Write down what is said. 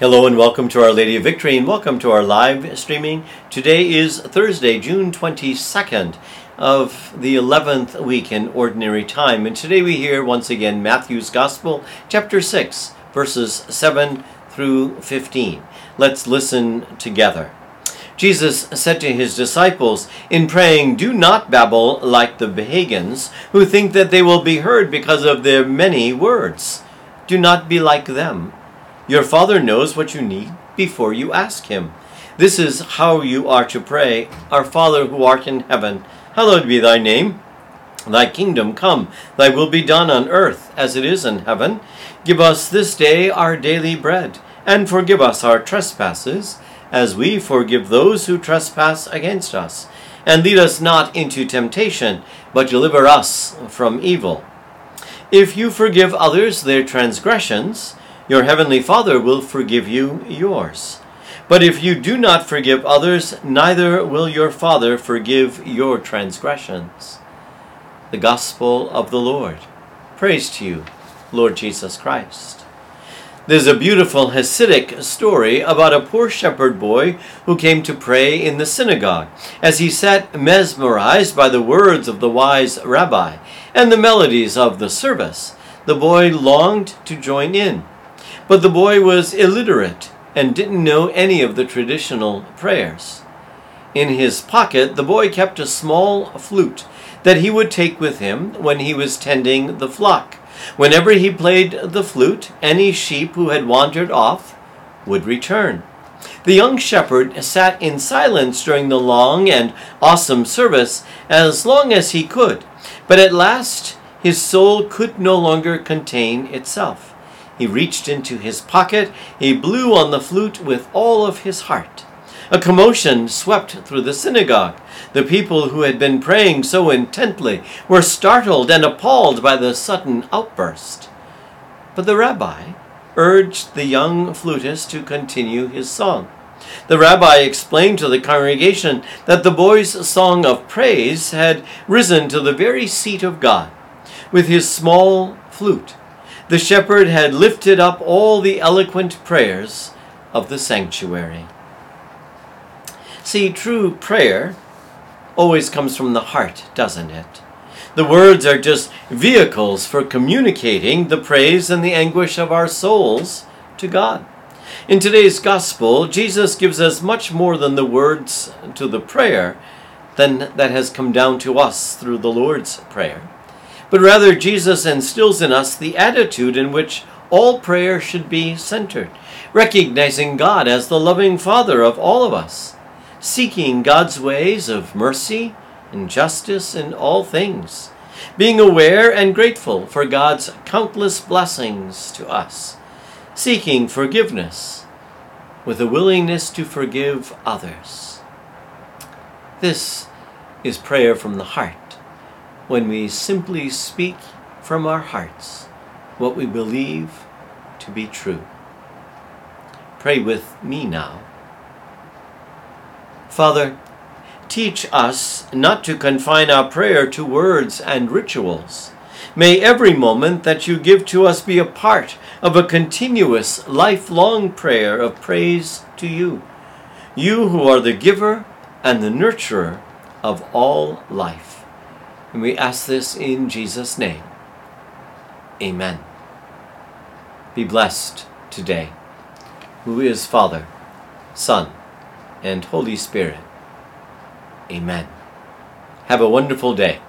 Hello and welcome to Our Lady of Victory and welcome to our live streaming. Today is Thursday, June 22nd of the 11th week in Ordinary Time. And today we hear once again Matthew's Gospel, chapter 6, verses 7 through 15. Let's listen together. Jesus said to his disciples, In praying, do not babble like the pagans, who think that they will be heard because of their many words. Do not be like them your Father knows what you need before you ask Him. This is how you are to pray Our Father who art in heaven, hallowed be thy name. Thy kingdom come, thy will be done on earth as it is in heaven. Give us this day our daily bread, and forgive us our trespasses, as we forgive those who trespass against us. And lead us not into temptation, but deliver us from evil. If you forgive others their transgressions, your heavenly Father will forgive you yours. But if you do not forgive others, neither will your Father forgive your transgressions. The Gospel of the Lord. Praise to you, Lord Jesus Christ. There's a beautiful Hasidic story about a poor shepherd boy who came to pray in the synagogue. As he sat mesmerized by the words of the wise rabbi and the melodies of the service, the boy longed to join in. But the boy was illiterate and didn't know any of the traditional prayers. In his pocket, the boy kept a small flute that he would take with him when he was tending the flock. Whenever he played the flute, any sheep who had wandered off would return. The young shepherd sat in silence during the long and awesome service as long as he could, but at last his soul could no longer contain itself. He reached into his pocket, he blew on the flute with all of his heart. A commotion swept through the synagogue. The people who had been praying so intently were startled and appalled by the sudden outburst. But the rabbi urged the young flutist to continue his song. The rabbi explained to the congregation that the boy's song of praise had risen to the very seat of God. With his small flute, the shepherd had lifted up all the eloquent prayers of the sanctuary. See, true prayer always comes from the heart, doesn't it? The words are just vehicles for communicating the praise and the anguish of our souls to God. In today's gospel, Jesus gives us much more than the words to the prayer than that has come down to us through the Lord's Prayer but rather Jesus instills in us the attitude in which all prayer should be centered, recognizing God as the loving Father of all of us, seeking God's ways of mercy and justice in all things, being aware and grateful for God's countless blessings to us, seeking forgiveness with a willingness to forgive others. This is prayer from the heart when we simply speak from our hearts what we believe to be true. Pray with me now. Father, teach us not to confine our prayer to words and rituals. May every moment that you give to us be a part of a continuous, lifelong prayer of praise to you, you who are the giver and the nurturer of all life. And we ask this in Jesus' name. Amen. Be blessed today, who is Father, Son, and Holy Spirit. Amen. Have a wonderful day.